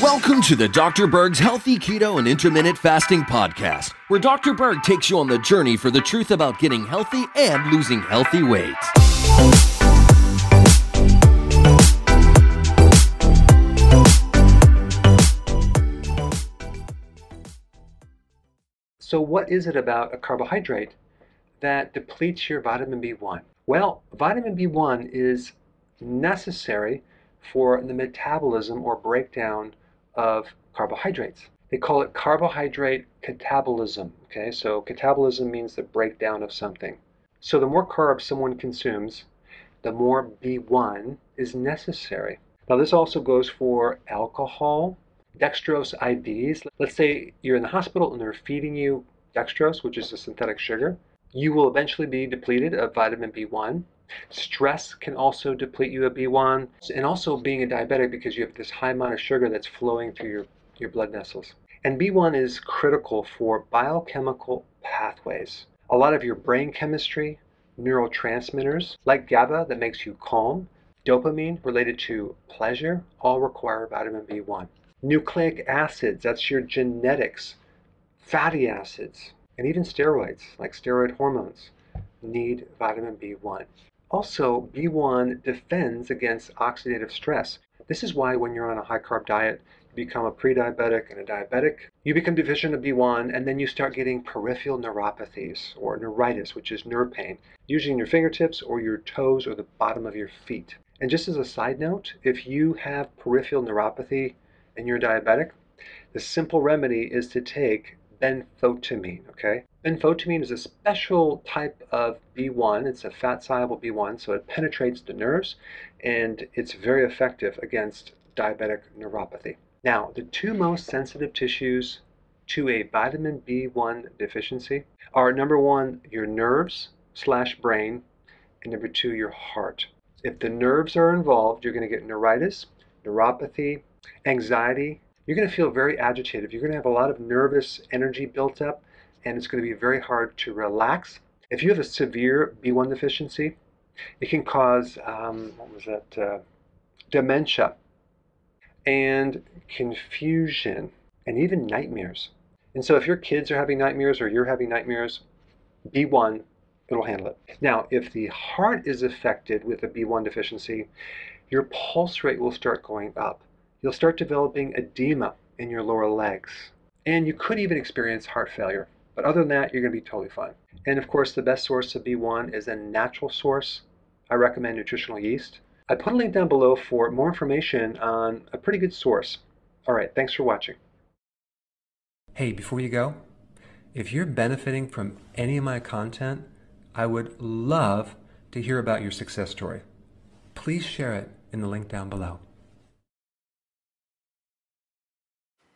Welcome to the Dr. Berg's Healthy Keto and Intermittent Fasting Podcast, where Dr. Berg takes you on the journey for the truth about getting healthy and losing healthy weight. So, what is it about a carbohydrate that depletes your vitamin B1? Well, vitamin B1 is necessary for the metabolism or breakdown of carbohydrates. They call it carbohydrate catabolism. Okay, so catabolism means the breakdown of something. So the more carbs someone consumes, the more B1 is necessary. Now, this also goes for alcohol, dextrose IVs. Let's say you're in the hospital and they're feeding you dextrose, which is a synthetic sugar. You will eventually be depleted of vitamin B1. Stress can also deplete you of B1, and also being a diabetic because you have this high amount of sugar that's flowing through your, your blood vessels. And B1 is critical for biochemical pathways. A lot of your brain chemistry, neurotransmitters like GABA that makes you calm, dopamine related to pleasure, all require vitamin B1. Nucleic acids, that's your genetics, fatty acids, and even steroids like steroid hormones need vitamin B1. Also, B1 defends against oxidative stress. This is why when you're on a high carb diet, you become a pre-diabetic and a diabetic, you become deficient of B1 and then you start getting peripheral neuropathies or neuritis, which is nerve pain, usually in your fingertips or your toes or the bottom of your feet. And just as a side note, if you have peripheral neuropathy and you're diabetic, the simple remedy is to take benfotiamine, okay? Benfotiamine is a special type of B1. It's a fat soluble B1, so it penetrates the nerves and it's very effective against diabetic neuropathy. Now, the two most sensitive tissues to a vitamin B1 deficiency are number one, your nerves slash brain, and number two, your heart. If the nerves are involved, you're going to get neuritis, neuropathy, anxiety, you're going to feel very agitated. You're going to have a lot of nervous energy built up, and it's going to be very hard to relax. If you have a severe B1 deficiency, it can cause, um, what was that, uh, dementia and confusion and even nightmares. And so if your kids are having nightmares or you're having nightmares, B1, it'll handle it. Now, if the heart is affected with a B1 deficiency, your pulse rate will start going up you'll start developing edema in your lower legs. And you could even experience heart failure. But other than that, you're going to be totally fine. And of course, the best source of B1 is a natural source. I recommend nutritional yeast. I put a link down below for more information on a pretty good source. All right, thanks for watching. Hey, before you go, if you're benefiting from any of my content, I would love to hear about your success story. Please share it in the link down below.